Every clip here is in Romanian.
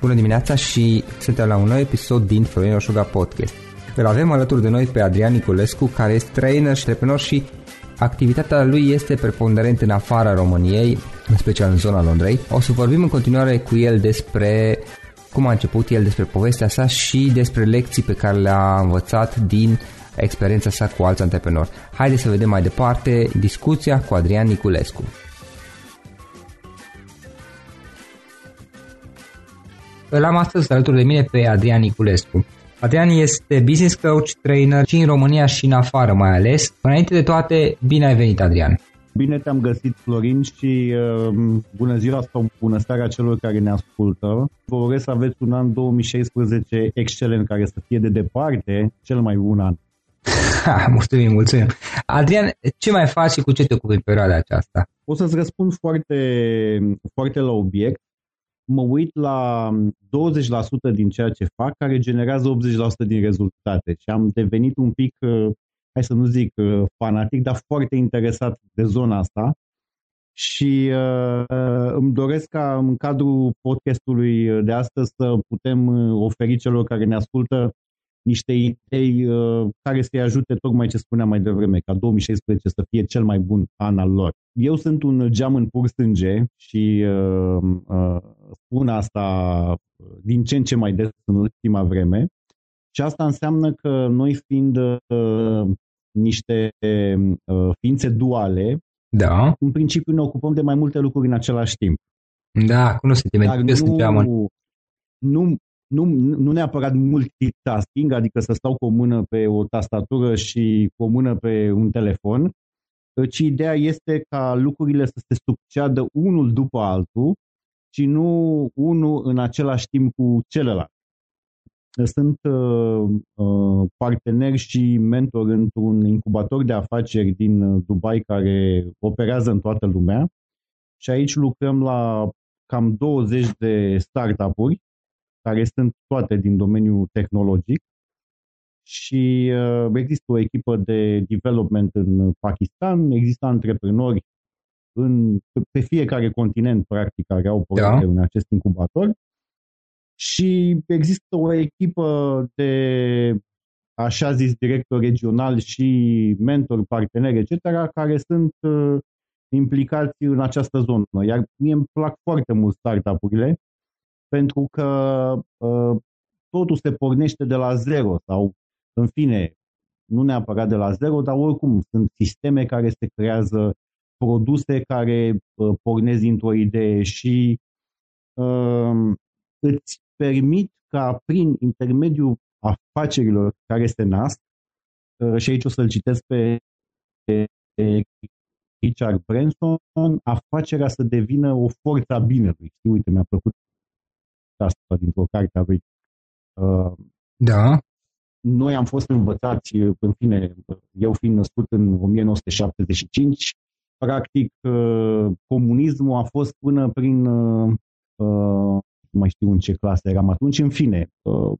Bună dimineața și suntem la un nou episod din Florin Oșuga Podcast. Îl avem alături de noi pe Adrian Niculescu, care este trainer și antreprenor și activitatea lui este preponderent în afara României, în special în zona Londrei. O să vorbim în continuare cu el despre cum a început el, despre povestea sa și despre lecții pe care le-a învățat din experiența sa cu alți antreprenori. Haideți să vedem mai departe discuția cu Adrian Niculescu. Îl am astăzi alături de mine pe Adrian Niculescu. Adrian este business coach, trainer și în România și în afară mai ales. Înainte de toate, bine ai venit Adrian! Bine te-am găsit, Florin, și uh, bună ziua sau bună seara celor care ne ascultă. Vă urez să aveți un an 2016 excelent, care să fie de departe cel mai bun an. Ha, mulțumim, mulțumim. Adrian, ce mai faci și cu ce te ocupi în perioada aceasta? O să-ți răspund foarte, foarte la obiect. Mă uit la 20% din ceea ce fac, care generează 80% din rezultate. Și am devenit un pic, uh, hai să nu zic uh, fanatic, dar foarte interesat de zona asta. și uh, îmi doresc ca în cadrul podcastului de astăzi să putem uh, oferi celor care ne ascultă niște idei uh, care să-i ajute tocmai ce spuneam mai devreme, ca 2016 să fie cel mai bun an al lor. Eu sunt un geam în pur stânge și uh, uh, spun asta din ce în ce mai des în ultima vreme și asta înseamnă că noi fiind uh, niște uh, ființe duale, Da, în principiu ne ocupăm de mai multe lucruri în același timp. da, cunosc sentimentul. Dar Eu sunt geamăn. nu, nu, nu, nu neapărat multitasking, adică să stau cu o mână pe o tastatură și cu o mână pe un telefon, ci ideea este ca lucrurile să se succeadă unul după altul și nu unul în același timp cu celălalt. Sunt uh, uh, partener și mentor într-un incubator de afaceri din Dubai care operează în toată lumea și aici lucrăm la cam 20 de startup-uri care sunt toate din domeniul tehnologic și uh, există o echipă de development în Pakistan, există antreprenori în, pe fiecare continent, practic, care au proiecte Da. în acest incubator și există o echipă de așa zis director regional și mentor, parteneri, etc., care sunt uh, implicați în această zonă. Iar mie îmi plac foarte mult startup-urile pentru că uh, totul se pornește de la zero sau, în fine, nu neapărat de la zero, dar oricum sunt sisteme care se creează, produse care uh, pornesc dintr-o idee și uh, îți permit ca prin intermediul afacerilor care se nasc, uh, și aici o să-l citesc pe pe Richard Branson, afacerea să devină o forță a binelui. Știi, uite, mi-a plăcut asta dintr-o carte a lui. Uh, Da, noi am fost învățați, în fine, eu fiind născut în 1975, practic uh, comunismul a fost până prin, uh, uh, nu mai știu în ce clasă eram atunci, în fine, uh,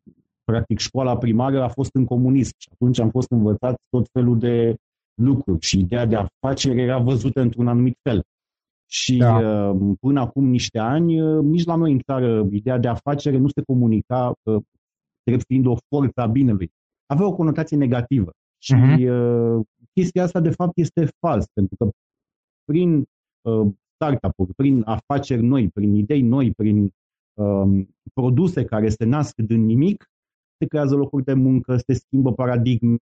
practic școala primară a fost în comunism și atunci am fost învățați tot felul de lucruri și ideea de afacere era văzută într-un anumit fel. Și Da. uh, până acum niște ani, uh, nici la noi în țară, ideea de afacere nu se comunica uh, drept fiind o forță a binelui. Avea o conotație negativă. Și Mhm. uh, chestia asta, de fapt, este fals, pentru că prin uh, startup-uri, prin afaceri noi, prin idei noi, prin um, produse care se nasc din nimic, se creează locuri de muncă, se schimbă paradigme,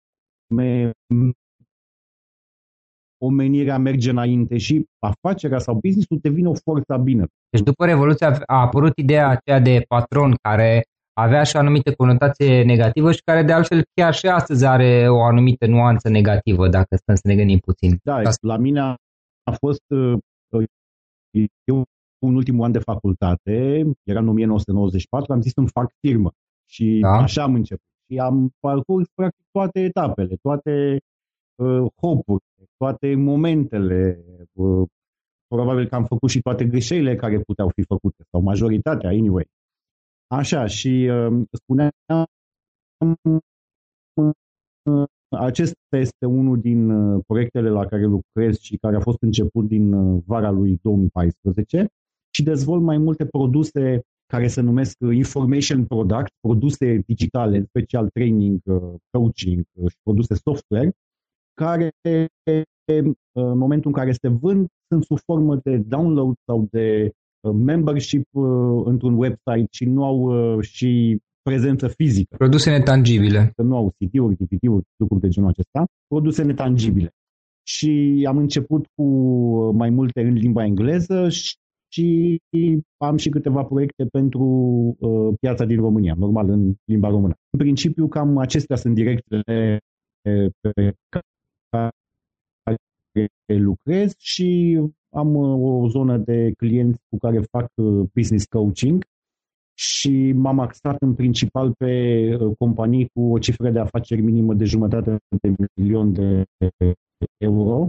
omenirea merge înainte și afacerea sau business-ul devine o forță a bine. Deci după Revoluție a a apărut ideea aceea de patron care avea și o anumită conotație negativă și care de altfel chiar și astăzi are o anumită nuanță negativă, dacă stăm să ne gândim puțin. Da, Asta- la mine a a fost, uh, uh, eu în ultimul an de facultate, era în 1994, am zis îmi fac firmă și Da. așa am început. Și am parcurs practic toate etapele, toate uh, hopurile, toate momentele, uh, probabil că am făcut și toate greșelile care puteau fi făcute, sau majoritatea, anyway. Așa, și uh, spuneam acesta este unul din uh, proiectele la care lucrez și care a fost început din uh, vara lui 2014 și dezvolt mai multe produse care se numesc uh, information product, produse digitale, în special training, uh, coaching uh, și produse software, care în momentul în care se vând sunt sub formă de download sau de uh, membership uh, într-un website și nu au uh, și prezență fizică Produse netangibile. că nu au CD-uri, DVD-uri, lucruri de genul acesta, produse netangibile. Și am început cu mai multe în limba engleză și am și câteva proiecte pentru uh, piața din România, normal în limba română. În principiu, cam acestea sunt directele eh, pe care lucrez și am uh, o zonă de clienți cu care fac uh, business coaching și m-am axat în principal pe uh, companii cu o cifră de afaceri minimă de jumătate de milion de euro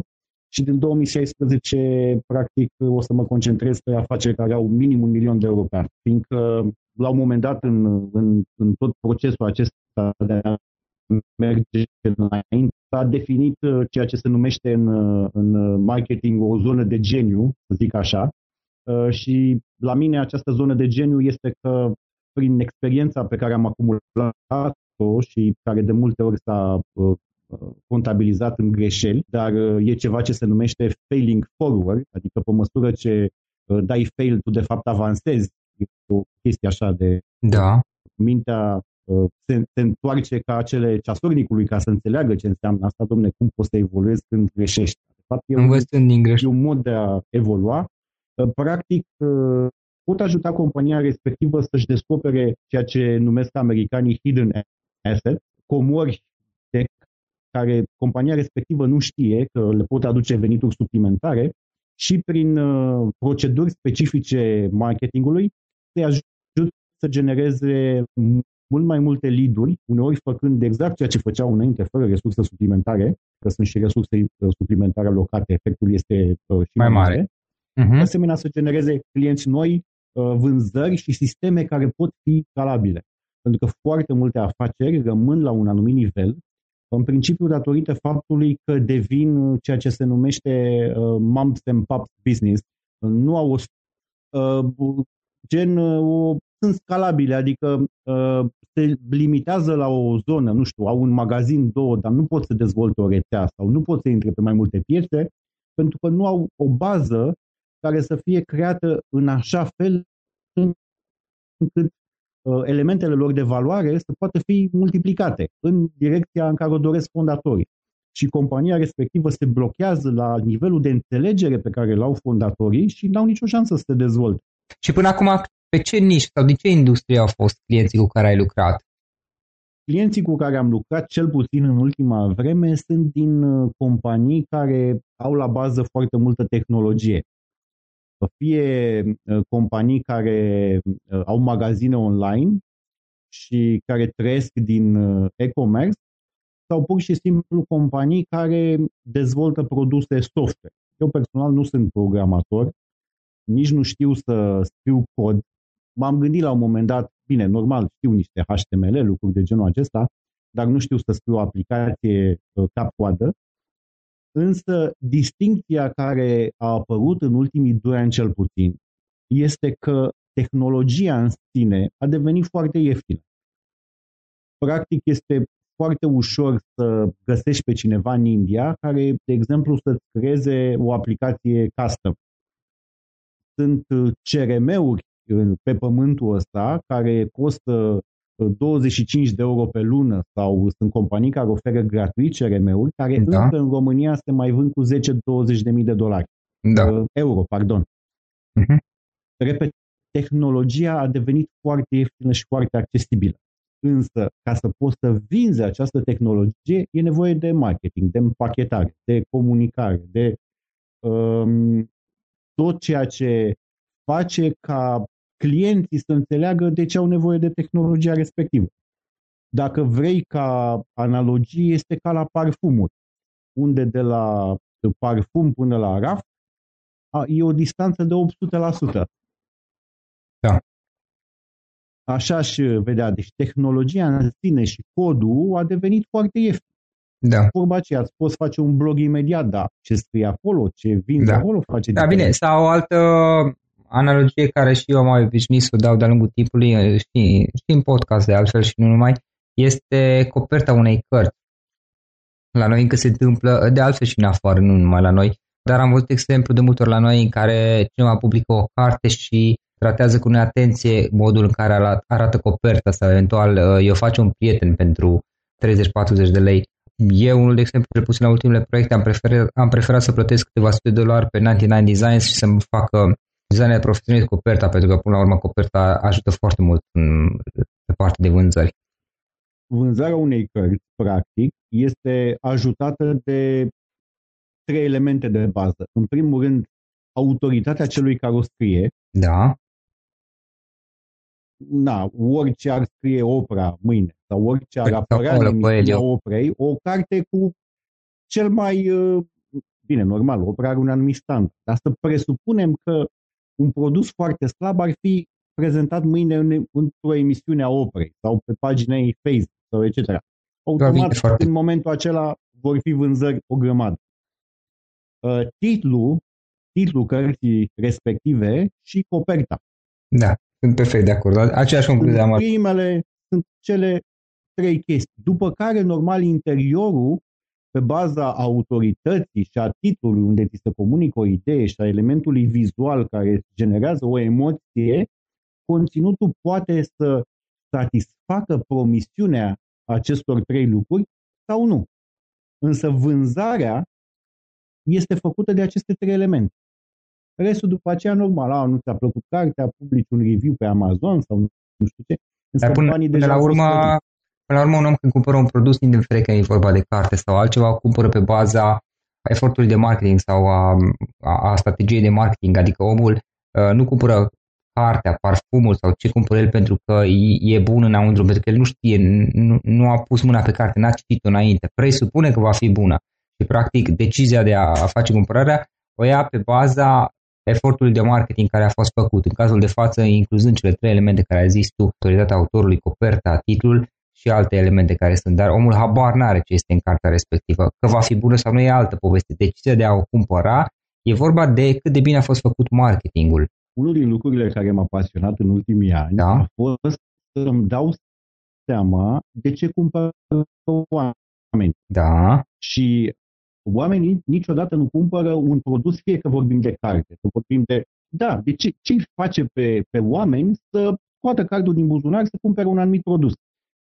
și din 2016 practic o să mă concentrez pe afaceri care au minim un milion de euro pe an, fiindcă la un moment dat în, în, în tot procesul acesta de a merge înainte. S-a definit uh, ceea ce se numește în, uh, în marketing o zonă de geniu, să zic așa, uh, și la mine această zonă de geniu este că prin experiența pe care am acumulat-o și care de multe ori s-a contabilizat în greșeli, dar e ceva ce se numește failing forward, adică pe măsură ce dai fail, tu de fapt avansezi. E o chestie așa de da. mintea se, se întoarce ca acele ceasornicului ca să înțeleagă ce înseamnă asta, domne, cum poți să evoluezi când greșești. De fapt, e un, din e un mod de a evolua. Practic, pot ajuta compania respectivă să-și descopere ceea ce numesc americanii hidden assets, comori de care compania respectivă nu știe că le pot aduce venituri suplimentare și prin uh, proceduri specifice marketingului să ajut să genereze mult mai multe lead-uri, uneori făcând exact ceea ce făceau înainte, fără resurse suplimentare, că sunt și resurse uh, suplimentare alocate, efectul este uh, și mai mare. mare. Uh-huh. De asemenea, să genereze clienți noi, uh, vânzări și sisteme care pot fi scalabile. Pentru că foarte multe afaceri rămân la un anumit nivel, în principiu datorită faptului că devin ceea ce se numește uh, mumps and pups business. Nu au o, uh, gen o sunt scalabile, adică uh, se limitează la o zonă, nu știu, au un magazin, două, dar nu pot să dezvolte o rețea sau nu pot să intre pe mai multe piețe, pentru că nu au o bază care să fie creată în așa fel încât uh, elementele lor de valoare să poată fi multiplicate în direcția în care o doresc fondatorii. Și compania respectivă se blochează la nivelul de înțelegere pe care l-au fondatorii și n-au nicio șansă să se dezvolte. Și până acum pe ce niș sau din ce industrie au fost clienții cu care ai lucrat? Clienții cu care am lucrat, cel puțin în ultima vreme, sunt din uh, companii care au la bază foarte multă tehnologie. Fie uh, companii care uh, au magazine online și care trăiesc din e-commerce, sau pur și simplu companii care dezvoltă produse software. Eu personal nu sunt programator, nici nu știu să scriu cod, m-am gândit la un moment dat, bine, normal, știu niște HTML, lucruri de genul acesta, dar nu știu să scriu o aplicație uh, cap-coadă. Însă, distincția care a apărut în ultimii doi ani cel puțin este că tehnologia în sine a devenit foarte ieftină. Practic, este foarte ușor să găsești pe cineva în India care, de exemplu, să-ți creeze o aplicație custom. Sunt uh, CRM-uri pe pământul ăsta care costă 25 uh, de euro pe lună sau sunt companii care oferă gratuit CRM-uri care da. încă în România se mai vând cu 10-20 de mii de dolari. Da. Uh, euro, pardon. Uh-huh. Repet, tehnologia a devenit foarte ieftină și foarte accesibilă. Însă, ca să poți să vinzi această tehnologie, e nevoie de marketing, de împachetare, de comunicare, de um, tot ceea ce face ca clienții să înțeleagă de ce au nevoie de tehnologia respectivă. Dacă vrei ca analogie, este ca la parfumuri, unde de la parfum până la raft e o distanță de 800%. Da. Așa și vedea. Deci tehnologia în sine și codul a devenit foarte ieftin. Da. Vorba aceea, îți poți face un blog imediat, da, ce scrie acolo, ce vinde da. acolo, face Da, diferit. bine, sau o altă analogie care și eu am mai obișnuit să o dau de-a lungul timpului, știi, știi în podcast de altfel și nu numai, este coperta unei cărți. La noi încă se întâmplă, de altfel și în afară, nu numai la noi, dar am văzut exemplu de multe ori la noi în care cineva publică o carte și tratează cu neatenție modul în care arată coperta sau eventual uh, eu face un prieten pentru 30-40 de lei. Eu, unul de exemplu, cel puțin la ultimele proiecte, am preferat, am preferat să plătesc câteva sute de dolari pe 99 Designs și să-mi facă designul profesionist coperta, pentru că până la urmă coperta ajută foarte mult în, pe partea de vânzări. Vânzarea unei cărți, practic, este ajutată de trei elemente de bază. În primul rând, autoritatea celui care o scrie. Da. Na, orice ar scrie opera mâine sau orice ar apărea în emisiunea operei, o carte cu cel mai uh, bine, normal, opera are un anumit stand, dar să presupunem că un produs foarte slab ar fi prezentat mâine în, într-o emisiune a operei sau pe pagina ei Facebook sau etc. automat foarte... în momentul acela vor fi vânzări o grămadă. Uh, titlul, titlul cărții respective și coperta. Da, sunt perfect de acord. Aceeași concluzie am Primele sunt cele trei chestii. După care, normal, interiorul, pe baza autorității și a titlului unde ți se comunică o idee și a elementului vizual care generează o emoție, conținutul poate să satisfacă promisiunea acestor trei lucruri sau nu. Însă vânzarea este făcută de aceste trei elemente. Restul după aceea normal, a, nu ți-a plăcut cartea, publici un review pe Amazon sau nu știu ce. Dar până, până deja la urmă, până la urmă un om când cumpără un produs, indiferent că e vorba de carte sau altceva, o cumpără pe baza efortului de marketing sau a, a, a strategiei de marketing, adică omul uh, nu cumpără cartea, parfumul sau ce cumpără el pentru că e, e bun înăuntru, pentru că el nu știe, nu, nu a pus mâna pe carte, n-a citit-o înainte, presupune că va fi bună. Și practic decizia de a, a face cumpărarea o ia pe baza efortului de marketing care a fost făcut. În cazul de față, incluzând cele trei elemente care ai zis tu, autoritatea autorului, coperta, titlul și alte elemente care sunt, dar omul habar n-are ce este în cartea respectivă. Că va fi bună sau nu e altă poveste. Decizia de a o cumpăra e vorba de cât de bine a fost făcut marketingul unul din lucrurile care m-a pasionat în ultimii ani da. a fost să îmi dau seama de ce cumpără oameni. Da. Și oamenii niciodată nu cumpără un produs, fie că vorbim de carte, că vorbim de... Da, de ce, ce face pe, pe oameni să scoată cardul din buzunar să cumpere un anumit produs?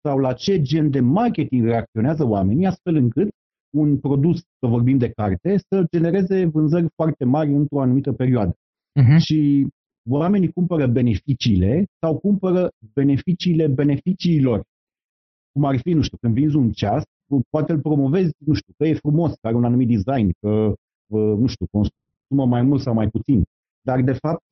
Sau la ce gen de marketing reacționează oamenii astfel încât un produs, să vorbim de carte, să genereze vânzări foarte mari într-o anumită perioadă. Uh-huh. Și oamenii cumpără beneficiile sau cumpără beneficiile beneficiilor. Cum ar fi, nu știu, când vinzi un ceas, poate îl promovezi, nu știu, că e frumos, că are un anumit design, că, nu știu, consumă mai mult sau mai puțin. Dar, de fapt,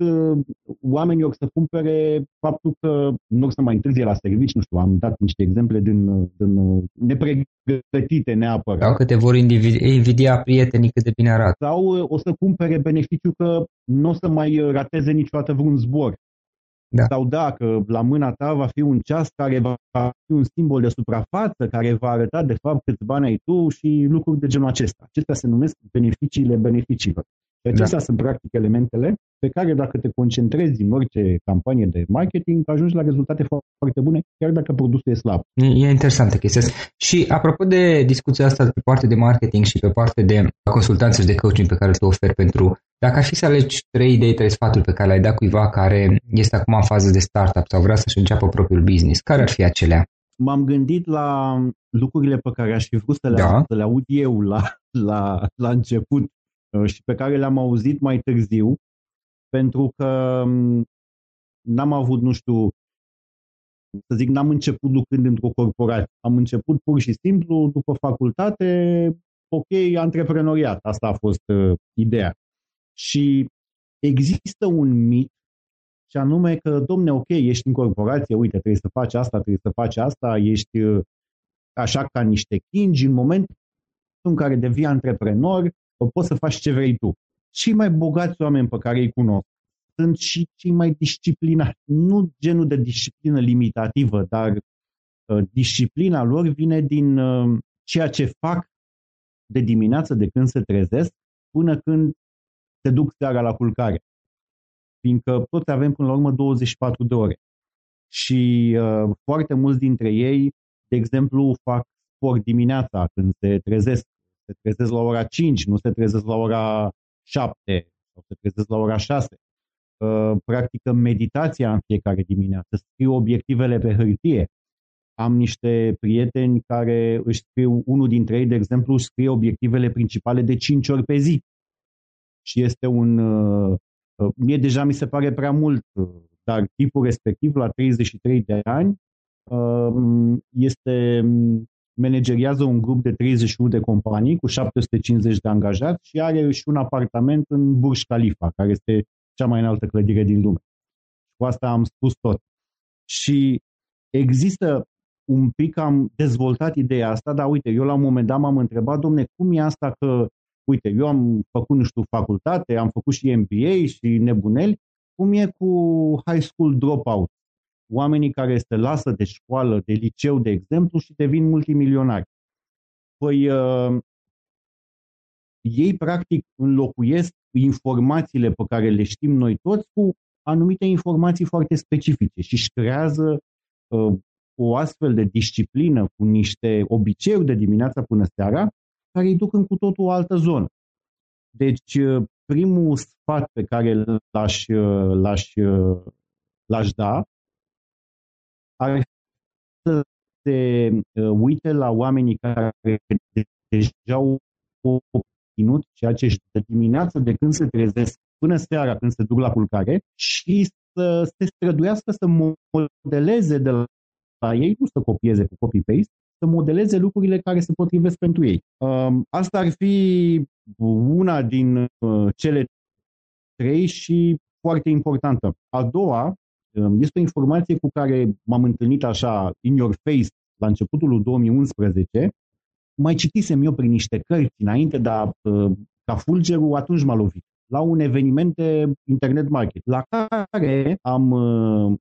oamenii o să cumpere faptul că nu o să mai întârzie la servici, nu știu, am dat niște exemple din, din nepregătite neapărat. Sau că te vor invidia prietenii cât de bine arată. Sau o să cumpere beneficiu că nu o să mai rateze niciodată vreun zbor. Da. Sau dacă la mâna ta va fi un ceas care va fi un simbol de suprafață, care va arăta de fapt câți bani ai tu și lucruri de genul acesta. Acestea se numesc beneficiile beneficiilor. Deci acestea da. sunt practic elementele pe care dacă te concentrezi în orice campanie de marketing, ajungi la rezultate foarte bune, chiar dacă produsul e slab. E, e interesantă chestia asta. Și apropo de discuția asta pe partea de marketing și pe partea de consultanță și de coaching pe care tu oferi pentru, dacă ar fi să alegi trei idei, trei sfaturi pe care le-ai dat cuiva care este acum în fază de startup sau vrea să-și înceapă propriul business, care ar fi acelea? M-am gândit la lucrurile pe care aș fi vrut să le, da. să le aud eu la, la, la început Uh, și pe care le-am auzit mai târziu, pentru că um, n-am avut, nu știu, să zic, n-am început lucrând într-o corporație. Am început pur și simplu, după facultate, ok, antreprenoriat. Asta a fost uh, ideea. Și există un mit și anume că, domne, ok, ești în corporație, uite, trebuie să faci asta, trebuie să faci asta, ești uh, așa ca niște chingi, în momentul în care devii antreprenor, poți să faci ce vrei tu. Cei mai bogați oameni pe care îi cunosc sunt și cei mai disciplinați. Nu genul de disciplină limitativă, dar uh, disciplina lor vine din uh, ceea ce fac de dimineață de când se trezesc până când se duc seara la culcare. Fiindcă toți avem până la urmă 24 de ore. Și uh, foarte mulți dintre ei, de exemplu, fac sport dimineața când se trezesc se trezesc la ora 5, nu se trezesc la ora 7 sau se trezesc la ora 6. Uh, practică meditația în fiecare dimineață, scriu obiectivele pe hârtie. Am niște prieteni care își scriu, unul dintre ei, de exemplu, își scrie obiectivele principale de 5 ori pe zi. Și este un... Uh, uh, mie deja mi se pare prea mult, dar tipul respectiv, la 33 de ani, este manageriază un grup de 31 de companii cu 750 de angajați și are și un apartament în Burj Khalifa, care este cea mai înaltă clădire din lume. Cu asta am spus tot. Și există un pic, am dezvoltat ideea asta, dar uite, eu la un moment dat m-am întrebat, domne, cum e asta că, uite, eu am făcut, nu știu, facultate, am făcut și MBA și nebuneli, cum e cu high school dropout? Oamenii care se lasă de școală, de liceu, de exemplu, și devin multimilionari. Păi uh, ei practic înlocuiesc informațiile pe care le știm noi toți cu anumite informații foarte specifice și își creează uh, o astfel de disciplină cu niște obiceiuri de dimineața până seara care îi duc în cu totul o altă zonă. Deci, uh, primul sfat pe care l-aș, uh, l-aș, uh, l-aș da ar fi să se uite la oamenii care deja au obținut ceea ce își de dimineață de când se trezesc până seara când se duc la culcare și să se străduiască să modeleze de la ei, nu să copieze cu copy-paste, să modeleze lucrurile care se potrivesc pentru ei. Um, asta ar fi una din uh, cele trei și foarte importantă. A doua um, este o informație cu care m-am întâlnit așa in your face la începutul lui 2011. Mai citisem eu prin niște cărți înainte, dar uh, ca fulgerul atunci m-a lovit la un eveniment de internet market, la care am uh,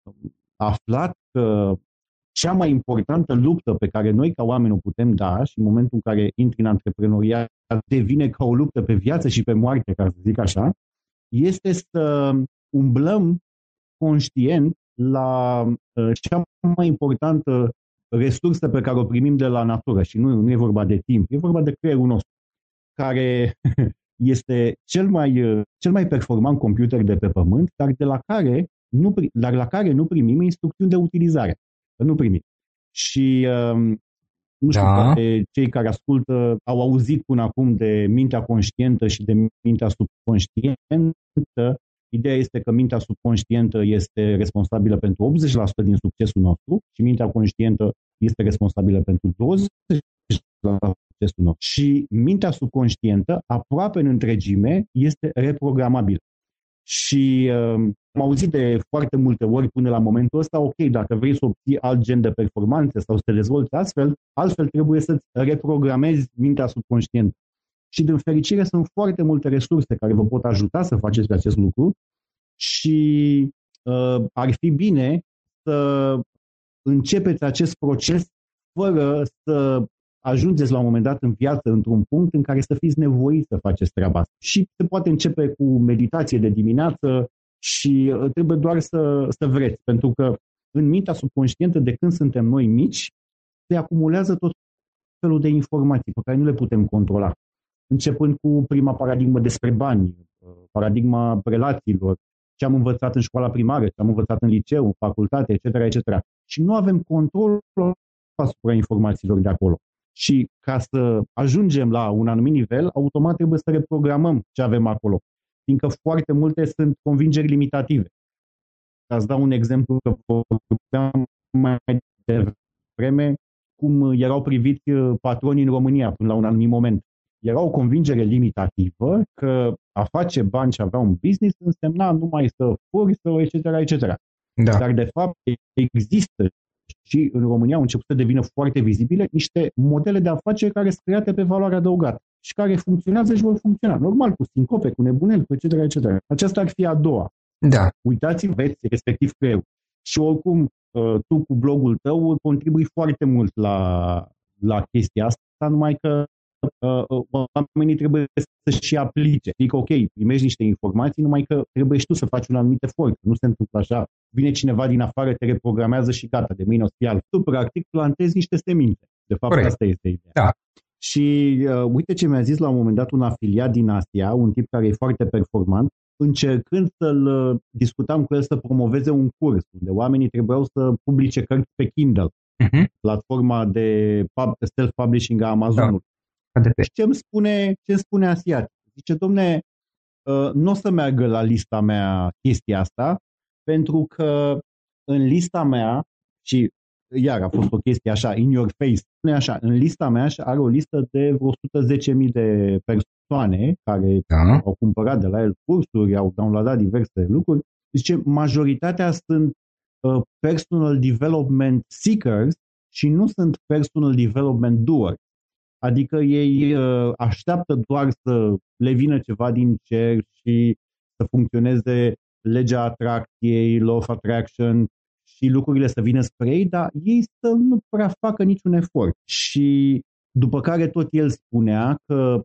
aflat că cea mai importantă luptă pe care noi ca oameni o putem da și în momentul în care intri în antreprenoriat devine ca o luptă pe viață și pe moarte, ca să zic așa, este să umblăm conștient la uh, cea mai importantă resursă pe care o primim de la natură și nu, nu e vorba de timp, e vorba de creierul nostru, care este cel mai, uh, cel mai performant computer de pe pământ, dar, de la care nu, dar la care nu primim instrucțiuni de utilizare nu primi. Și um, nu știu, da. poate cei care ascultă au auzit până acum de mintea conștientă și de mintea subconștientă. Ideea este că mintea subconștientă este responsabilă pentru 80% din succesul nostru și mintea conștientă este responsabilă pentru 20% succesul nostru. Și mintea subconștientă, aproape în întregime, este reprogramabilă. Și uh, am auzit de foarte multe ori până la momentul ăsta, ok, dacă vrei să obții alt gen de performanțe sau să te dezvolți astfel, altfel trebuie să-ți reprogramezi mintea subconștientă. Și din fericire sunt foarte multe resurse care vă pot ajuta să faceți acest lucru și uh, ar fi bine să începeți acest proces fără să ajungeți la un moment dat în viață într-un punct în care să fiți nevoiți să faceți treaba asta. Și se poate începe cu meditație de dimineață, și uh, trebuie doar să, să vreți, pentru că în mintea subconștientă de când suntem noi mici, se acumulează tot felul de informații pe care nu le putem controla. Începând cu prima paradigmă despre bani, uh, paradigma relațiilor, ce am învățat în școala primară, ce am învățat în liceu, în facultate, etc., etc. Și nu avem control asupra informațiilor de acolo. Și ca să ajungem la un anumit nivel, automat trebuie să reprogramăm ce avem acolo fiindcă foarte multe sunt convingeri limitative. Ca să dau un exemplu, că vorbeam mai devreme cum erau priviți uh, patronii în România până la un anumit moment. Era o convingere limitativă că a face bani și avea un business însemna numai să furi, să etc., etc. Da. Dar, de fapt, există și în România au început să devină foarte vizibile niște modele de afaceri care sunt create pe valoare adăugată și care funcționează și vor funcționa. Normal, cu sincope, cu nebuneli, cu etc. etc. Aceasta ar fi a doua. Da. Uitați-vă, veți, respectiv eu. Și oricum, uh, tu cu blogul tău contribui foarte mult la, la chestia asta, numai că uh, uh, oamenii trebuie să și aplice. Adică, ok, primești niște informații, numai că trebuie și tu să faci un anumit efort. Nu se întâmplă așa. Vine cineva din afară, te reprogramează și gata, de mâine o să fie Tu, practic, plantezi niște semințe. De fapt, Corect. asta este ideea. Da. Și uh, uite ce mi-a zis la un moment dat un afiliat din Asia, un tip care e foarte performant, încercând să-l uh, discutam cu el să promoveze un curs unde oamenii trebuiau să publice cărți pe Kindle, uh-huh. platforma de self-publishing a Amazonului. Da. Și ce îmi spune, ce îmi spune asiat? Zice, domne, uh, nu o să meargă la lista mea chestia asta, pentru că în lista mea, și iar a fost o chestie așa, in your face, spune așa, în lista mea are o listă de vreo 110.000 de persoane care da. au cumpărat de la el cursuri, au downloadat diverse lucruri. Zice, majoritatea sunt uh, personal development seekers și nu sunt personal development doers. Adică ei uh, așteaptă doar să le vină ceva din cer și să funcționeze legea atracției, law of attraction și lucrurile să vină spre ei, dar ei să nu prea facă niciun efort. Și după care tot el spunea că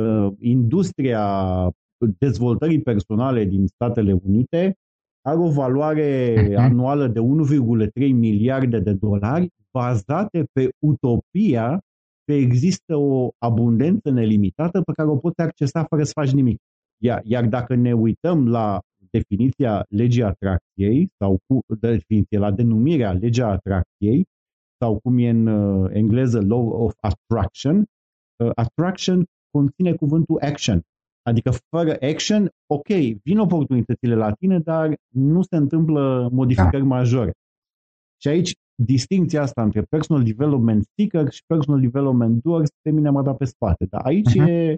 uh, industria dezvoltării personale din Statele Unite are o valoare uh-huh. anuală de 1,3 miliarde de dolari bazate pe utopia că există o abundență nelimitată pe care o poți accesa fără să faci nimic. Iar, iar dacă ne uităm la definiția legii atracției sau cu definiție, la denumirea legea atracției sau cum e în uh, engleză law of attraction, uh, attraction conține cuvântul action. Adică fără action, ok, vin oportunitățile la tine, dar nu se întâmplă modificări da. majore. Și aici distinția asta între personal development seeker și personal development doer pe mine mă da pe spate. Dar aici, uh-huh. e,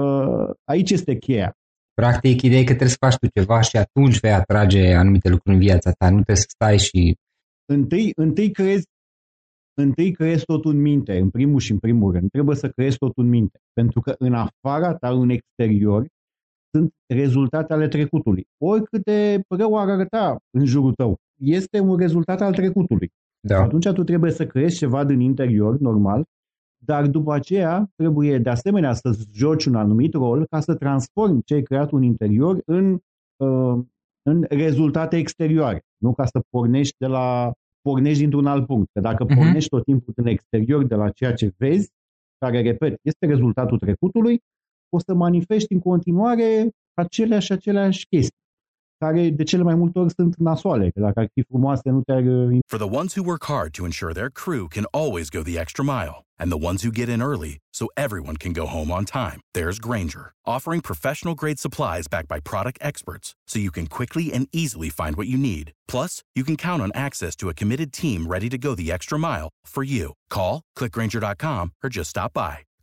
uh, aici este cheia. Practic, ideea e că trebuie să faci tu ceva și atunci vei atrage anumite lucruri în viața ta. Nu trebuie să stai și... Întâi, întâi crezi întâi creezi totul în minte, în primul și în primul rând. Trebuie să creezi totul în minte. Pentru că în afara ta, în exterior, sunt rezultate ale trecutului. Oricât de rău ar arăta în jurul tău, este un rezultat al trecutului. Da. Atunci tu trebuie să creezi ceva din interior, normal, dar după aceea trebuie de asemenea să joci un anumit rol ca să transformi ce ai creat în interior în, uh, în rezultate exterioare, nu ca să pornești de la pornești dintr-un alt punct. Că dacă uh-huh. pornești tot timpul în exterior de la ceea ce vezi, care, repet, este rezultatul trecutului, o să manifesti în continuare aceleași aceleași chestii care de cele mai multe ori sunt nasoale, că dacă ar fi frumoase nu te-ar... Uh, for the ones who work hard to ensure their crew can always go the extra mile, and the ones who get in early so everyone can go home on time, there's Granger, offering professional grade supplies backed by product experts so you can quickly and easily find what you need. Plus, you can count on access to a committed team ready to go the extra mile for you. Call, clickgranger.com, or just stop by.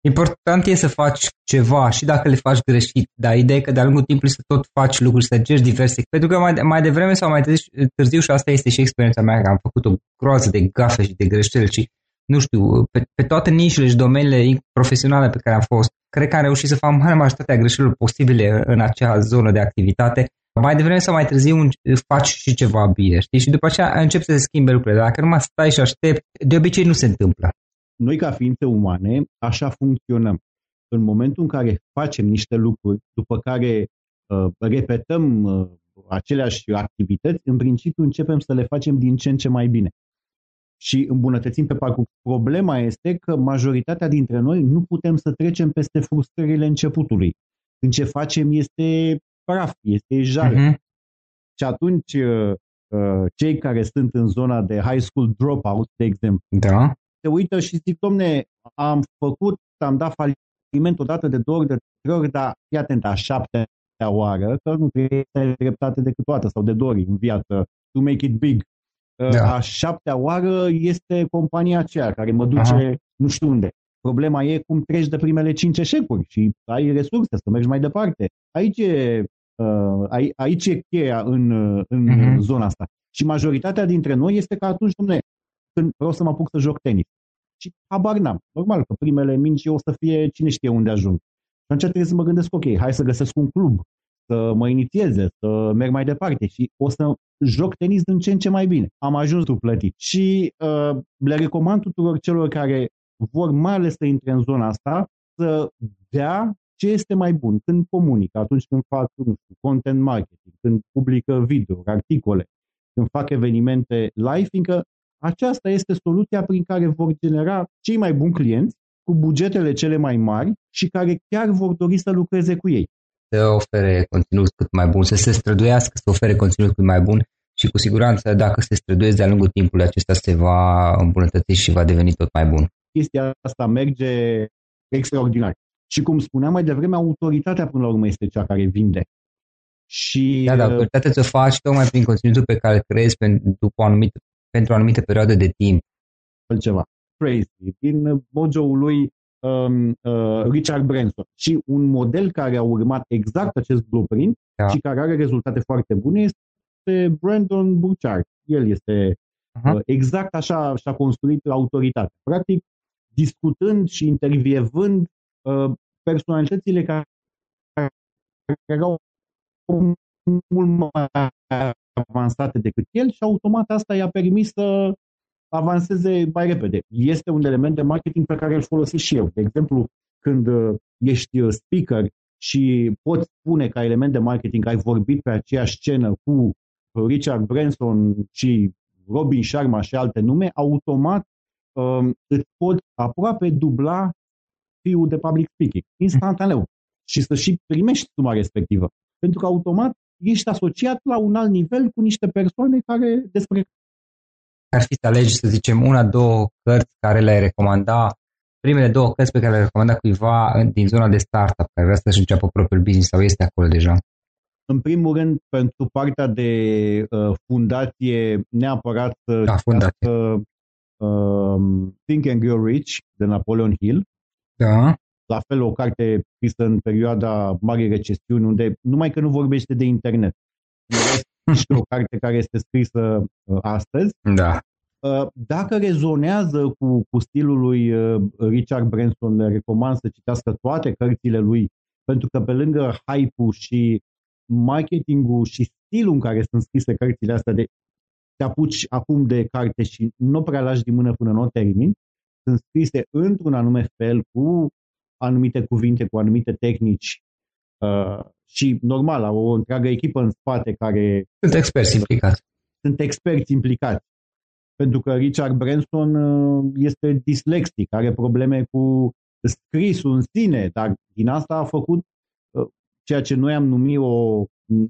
Important e să faci ceva și dacă le faci greșit, dar ideea e că de-a lungul timpului să tot faci lucruri, să încerci diverse. Pentru că mai, mai devreme sau mai târziu, și asta este și experiența mea, că am făcut o groază de gafe și de greșeli și nu știu, pe, pe toate nișele și domeniile profesionale pe care am fost, cred că am reușit să fac mare majoritatea greșelilor posibile în acea zonă de activitate. Mai devreme sau mai târziu faci și ceva bine, știi? Și după aceea încep să se schimbe lucrurile. Dacă numai stai și aștept, de obicei nu se întâmplă. Noi, ca ființe umane, așa funcționăm. În momentul în care facem niște lucruri, după care uh, repetăm uh, aceleași activități, în principiu începem să le facem din ce în ce mai bine. Și îmbunătățim pe parcurs. Problema este că majoritatea dintre noi nu putem să trecem peste frustrările începutului. În ce facem este praf, este jale. Uh-huh. Și atunci, uh, uh, cei care sunt în zona de high school dropout, de exemplu, da se uită și zic, domne, am făcut, am dat faliment odată de două ori, de trei ori, dar fii atent, a șaptea oară, că nu trebuie să ai dreptate decât toată sau de două ori în viață, to make it big. Da. A șaptea oară este compania aceea care mă duce Aha. nu știu unde. Problema e cum treci de primele cinci eșecuri și ai resurse să mergi mai departe. Aici e, uh, aici e cheia în, în uh-huh. zona asta. Și majoritatea dintre noi este că atunci, domne, când vreau să mă apuc să joc tenis. Și habar n-am. Normal că primele minci o să fie cine știe unde ajung. Și atunci trebuie să mă gândesc, ok, hai să găsesc un club, să mă inițieze, să merg mai departe și o să joc tenis din ce în ce mai bine. Am ajuns tu plătit. Și uh, le recomand tuturor celor care vor mai ales să intre în zona asta, să dea ce este mai bun când comunică, atunci când fac nu știu, content marketing, când publică video, articole, când fac evenimente live, fiindcă aceasta este soluția prin care vor genera cei mai buni clienți cu bugetele cele mai mari și care chiar vor dori să lucreze cu ei. Să ofere conținut cât mai bun, să se străduiască să ofere conținut cât mai bun și cu siguranță dacă se străduiesc de-a lungul timpului acesta se va îmbunătăți și va deveni tot mai bun. Chestia asta merge extraordinar. Și cum spuneam mai devreme, autoritatea până la urmă este cea care vinde. Și, da, da, autoritatea ți-o faci tocmai prin conținutul pe care îl creezi după o anumită pentru o anumită perioadă de timp. Altceva. Tracy, din mojo-ul lui um, uh, Richard Branson. Și un model care a urmat exact acest blueprint Da. și care are rezultate foarte bune este Brandon Burchard. El este Aha. uh, exact așa și-a construit autoritatea. Practic, discutând și intervievând uh, personalitățile care, care erau mult mai avansate decât el și automat asta i-a permis să avanseze mai repede. Este un element de marketing pe care îl folosesc și eu. De exemplu, când uh, ești uh, speaker și poți spune ca element de marketing că ai vorbit pe aceeași scenă cu Richard Branson și Robin Sharma și alte nume, automat um, îți poți aproape dubla fiul de public speaking, instantaneu, și să și primești suma respectivă. Pentru că automat ești asociat la un alt nivel cu niște persoane care despre Ar fi să alegi, să zicem, una, două cărți care le-ai recomanda, primele două cărți pe care le-ai recomanda cuiva în- din zona de startup, care vrea să-și înceapă propriul business sau este acolo deja. În primul rând, pentru partea de uh, fundație, neapărat să Da, fundație. citească, um, Think and Grow Rich de Napoleon Hill. Da. La fel, o carte scrisă în perioada Marii Recesiuni, unde numai că nu vorbește de internet. În rest, este o carte care este scrisă uh, astăzi. Da. Uh, Dacă rezonează cu, cu stilul lui uh, Richard Branson, le recomand să citească toate cărțile lui, pentru că pe lângă hype-ul și marketingul și stilul în care sunt scrise cărțile astea, de te apuci acum de carte și nu prea lași din mână până nu o termin, sunt scrise într-un anume fel, cu anumite cuvinte, cu anumite tehnici uh, și, normal, au o întreagă echipă în spate care Sunt experți implicați. sunt experți implicați. Pentru că Richard Branson uh, este dislexic, are probleme cu scrisul în sine, dar din asta a făcut uh, ceea ce noi am numit o,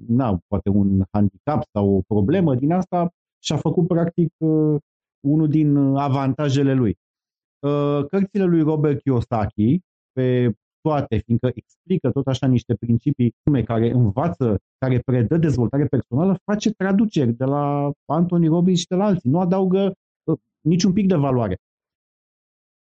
na, poate un handicap sau o problemă, din asta și-a făcut practic uh, unul din avantajele lui. Uh, Cărțile lui Robert Kiyosaki, pe toate, fiindcă explică tot așa niște principii nume care învață, care predă dezvoltare personală, face traduceri de la Anthony Robbins și de la alții. Nu adaugă uh, niciun pic de valoare.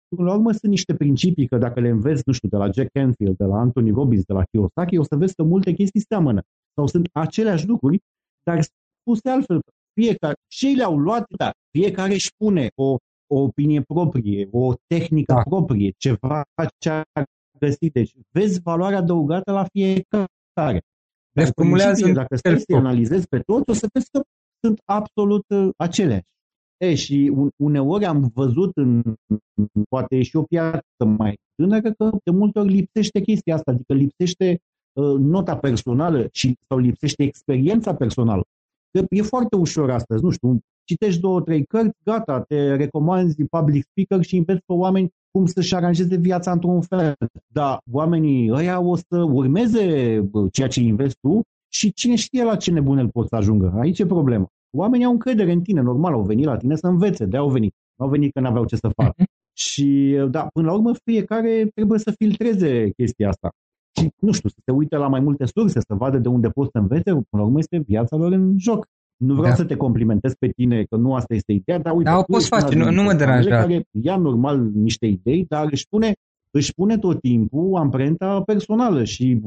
Până la urmă sunt niște principii că dacă le înveți, nu știu, de la Jack Canfield, de la Anthony Robbins, de la Kiyosaki, o să vezi că multe chestii seamănă. Sau sunt aceleași lucruri, dar spuse altfel. Fiecare, și ei le-au luat, dar fiecare își pune o, o opinie proprie, o tehnică Da. proprie, ceva ce a găsit. Deci vezi valoarea adăugată la fiecare. Le Dar formulează principiile, în dacă stai să fel analizezi pe toți, o să vezi că sunt absolut uh, aceleași. E, și un, uneori am văzut în, poate e și o piață mai tânără, că de multe ori lipsește chestia asta, adică lipsește uh, nota personală și, sau lipsește experiența personală. Că e foarte ușor astăzi, nu știu, citești două, trei cărți, gata, te recomanzi public speaker și înveți pe oameni cum să-și aranjeze viața într-un fel. Dar oamenii ăia o să urmeze bă, ceea ce înveți tu și cine știe la ce nebunel pot să ajungă. Aici e problema. Oamenii au încredere în tine, normal, au venit la tine să învețe, de au venit. Nu au venit că n-aveau ce să facă. Și, da, până la urmă, fiecare trebuie să filtreze chestia asta. Și, nu știu, să se uite la mai multe surse, să vadă de unde poți să învețe, până la urmă este viața lor în joc. Nu vreau Da. să te complimentez pe tine, că nu asta este ideea, dar uite, Da, o tu poți ești una face, nu- dintre nu mă persoanele deranja. Care ia normal niște idei, dar își pune, își pune tot timpul amprenta personală și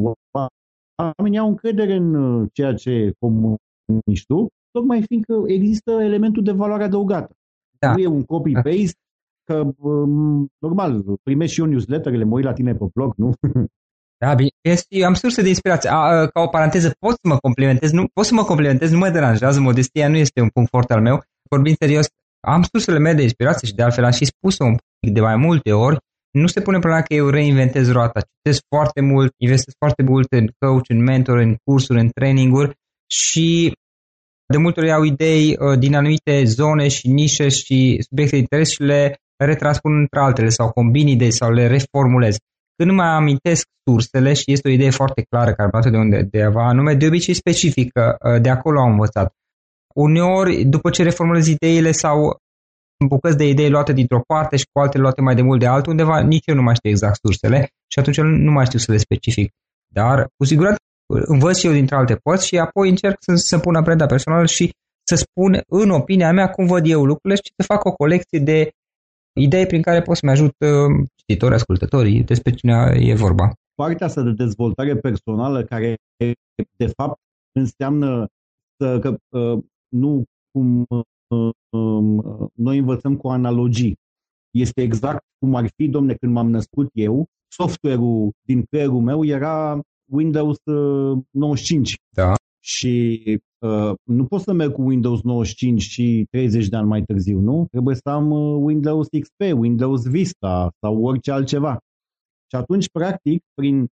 oamenii au încredere în uh, ceea ce comunici tu, tocmai fiindcă există elementul de valoare adăugată. Da. Nu e un copy-paste, că um, normal, primești și eu newsletterele, mă uit la tine pe blog, nu? Da, bine. Este, am surse de inspirație. A, a, ca o paranteză, pot să mă complimentez, nu, pot să mă complimentez, nu mă deranjează, modestia nu este un punct foarte al meu. Vorbind serios, am sursele mele de inspirație și de altfel am și spus-o un pic de mai multe ori. Nu se pune problema că eu reinventez roata. Citesc foarte mult, investesc foarte mult în coach, în mentor, în cursuri, în traininguri și de multe ori iau idei uh, din anumite zone și nișe și subiecte de interes și le retranspun între altele sau combin idei sau le reformulez. Când nu mai amintesc sursele și este o idee foarte clară care am luat de unde de anume, de obicei specifică, uh, de acolo am învățat. Uneori, după ce reformulez ideile sau bucăți de idei luate dintr-o parte și cu altele luate mai de mult de altundeva, nici eu nu mai știu exact sursele și atunci nu mai știu să le specific. Dar, cu siguranță, învăț și eu dintre alte părți și apoi încerc să, să pun amprenta personală și să spun în opinia mea cum văd eu lucrurile și să fac o colecție de idei prin care pot să-mi ajut uh, cititorii, ascultătorii, despre cine e vorba. Partea asta de dezvoltare personală care de fapt înseamnă să, că uh, nu cum uh, uh, noi învățăm cu analogii. Este exact cum ar fi, domne, când m-am născut eu, software-ul din creierul meu era Windows 95. Uh, da. Și uh, nu pot să merg cu Windows 95 și 30 de ani mai târziu, nu? Trebuie să am uh, Windows XP, Windows Vista sau orice altceva. Și atunci, practic, prin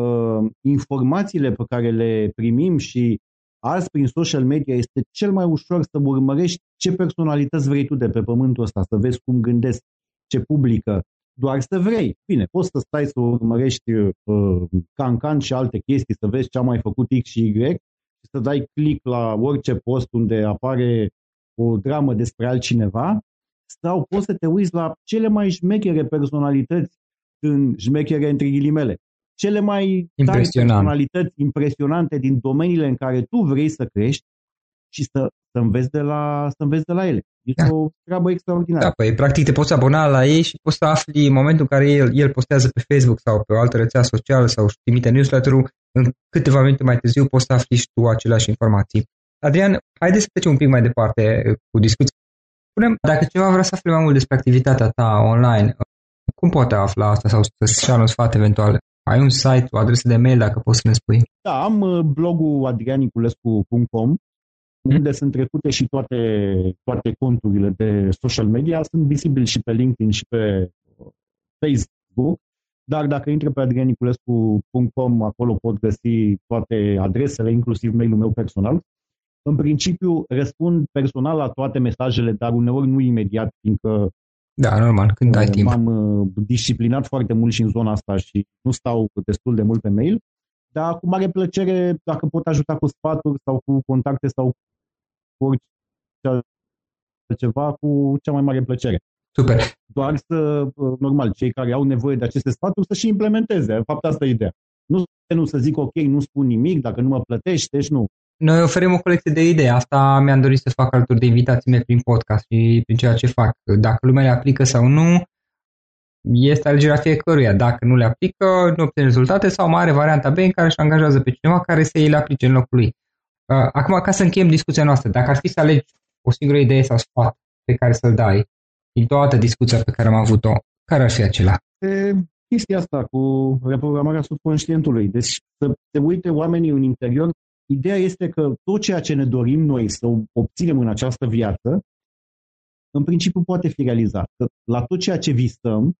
uh, informațiile pe care le primim și azi prin social media este cel mai ușor să urmărești ce personalități vrei tu de pe pământul ăsta, să vezi cum gândesc, ce publică, doar să vrei. Bine, poți să stai să urmărești uh, Cancan și alte chestii, să vezi ce a mai făcut X și Y și să dai click la orice post unde apare o dramă despre altcineva sau poți să te uiți la cele mai șmechere personalități în șmechere între ghilimele. Cele mai tari personalități impresionante din domeniile în care tu vrei să crești și să, să, înveți, de la, să înveți de la ele. Este da. o treabă extraordinară. Da, păi practic te poți abona la ei și poți să afli în momentul în care el, el postează pe Facebook sau pe o altă rețea socială sau își trimite newsletter-ul, în câteva minute mai târziu poți să afli și tu aceleași informații. Adrian, haideți să trecem un pic mai departe cu discuția. Spunem, dacă cineva vrea să afle mai mult despre activitatea ta online, cum poate afla asta sau să-și ia un sfat eventual? Ai un site, o adresă de mail, dacă poți să ne spui? Da, am uh, blogul adrianiculescu.com unde sunt trecute și toate, toate conturile de social media, sunt vizibili și pe LinkedIn și pe Facebook, dar dacă intră pe adrianiculescu.com, acolo pot găsi toate adresele, inclusiv mailul meu personal. În principiu, răspund personal la toate mesajele, dar uneori nu imediat, fiindcă da, normal, când ai timp. M-am uh, disciplinat foarte mult și în zona asta și nu stau destul de mult pe mail, dar cu mare plăcere, dacă pot ajuta cu sfaturi sau cu contacte sau orice ceva cu cea mai mare plăcere. Super. Doar să, normal, cei care au nevoie de aceste sfaturi să și implementeze. În fapt, asta e ideea. Nu, nu să zic, ok, nu spun nimic, dacă nu mă plătești, deci nu. Noi oferim o colecție de idei. Asta mi-am dorit să fac alături de invitații mei prin podcast și prin ceea ce fac. Dacă lumea le aplică sau nu, este alegerea fiecăruia. Dacă nu le aplică, nu obține rezultate sau mai are varianta B în care își angajează pe cineva care să îi le aplice în locul lui. Uh, acum, ca să încheiem discuția noastră, dacă ar fi să alegi o singură idee sau sfat pe care să-l dai din toată discuția pe care am avut-o, care ar fi acela? E, chestia asta cu reprogramarea subconștientului. Deci să se uite oamenii în interior. Ideea este că tot ceea ce ne dorim noi să obținem în această viață, în principiu poate fi realizat. Că la tot ceea ce visăm,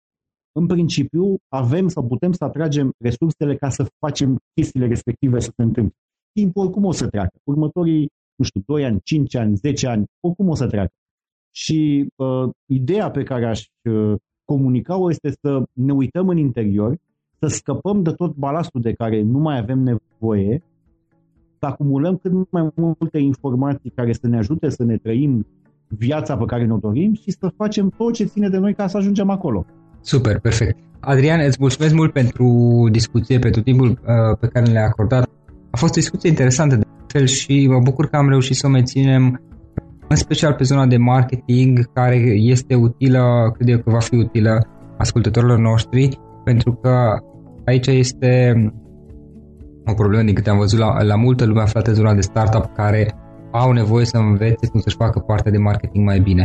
în principiu avem sau putem să atragem resursele ca să facem chestiile respective să se întâmple timpul oricum o să treacă. Următorii, nu știu, 2 ani, 5 ani, 10 ani, oricum o să treacă. Și uh, ideea pe care aș uh, comunica-o este să ne uităm în interior, să scăpăm de tot balastul de care nu mai avem nevoie, să acumulăm cât mai multe informații care să ne ajute să ne trăim viața pe care ne-o dorim și să facem tot ce ține de noi ca să ajungem acolo. Super, perfect. Adrian, îți mulțumesc mult pentru discuție, pentru timpul uh, pe care le-ai acordat. A fost o discuție interesantă de fel și mă bucur că am reușit să o menținem în special pe zona de marketing care este utilă, cred eu că va fi utilă ascultătorilor noștri pentru că aici este o problemă din câte am văzut la, la multă lume aflată în zona de startup care au nevoie să învețe cum să-și facă partea de marketing mai bine.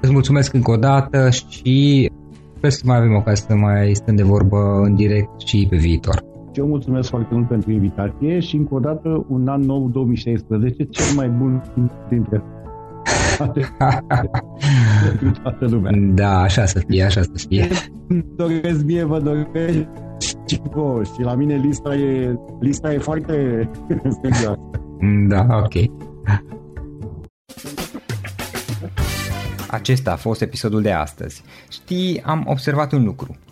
Îți mulțumesc încă o dată și sper să mai avem ocazia să mai stăm de vorbă în direct și pe viitor. Și eu mulțumesc foarte mult pentru invitație și încă o dată un an nou 2016, cel mai bun dintre pentru toată lumea. Da, așa să fie, așa să fie. Doresc mie, vă doresc și vouă. Și la mine lista e, lista e foarte serioasă. Da, ok. Acesta a fost episodul de astăzi. Știi, am observat un lucru.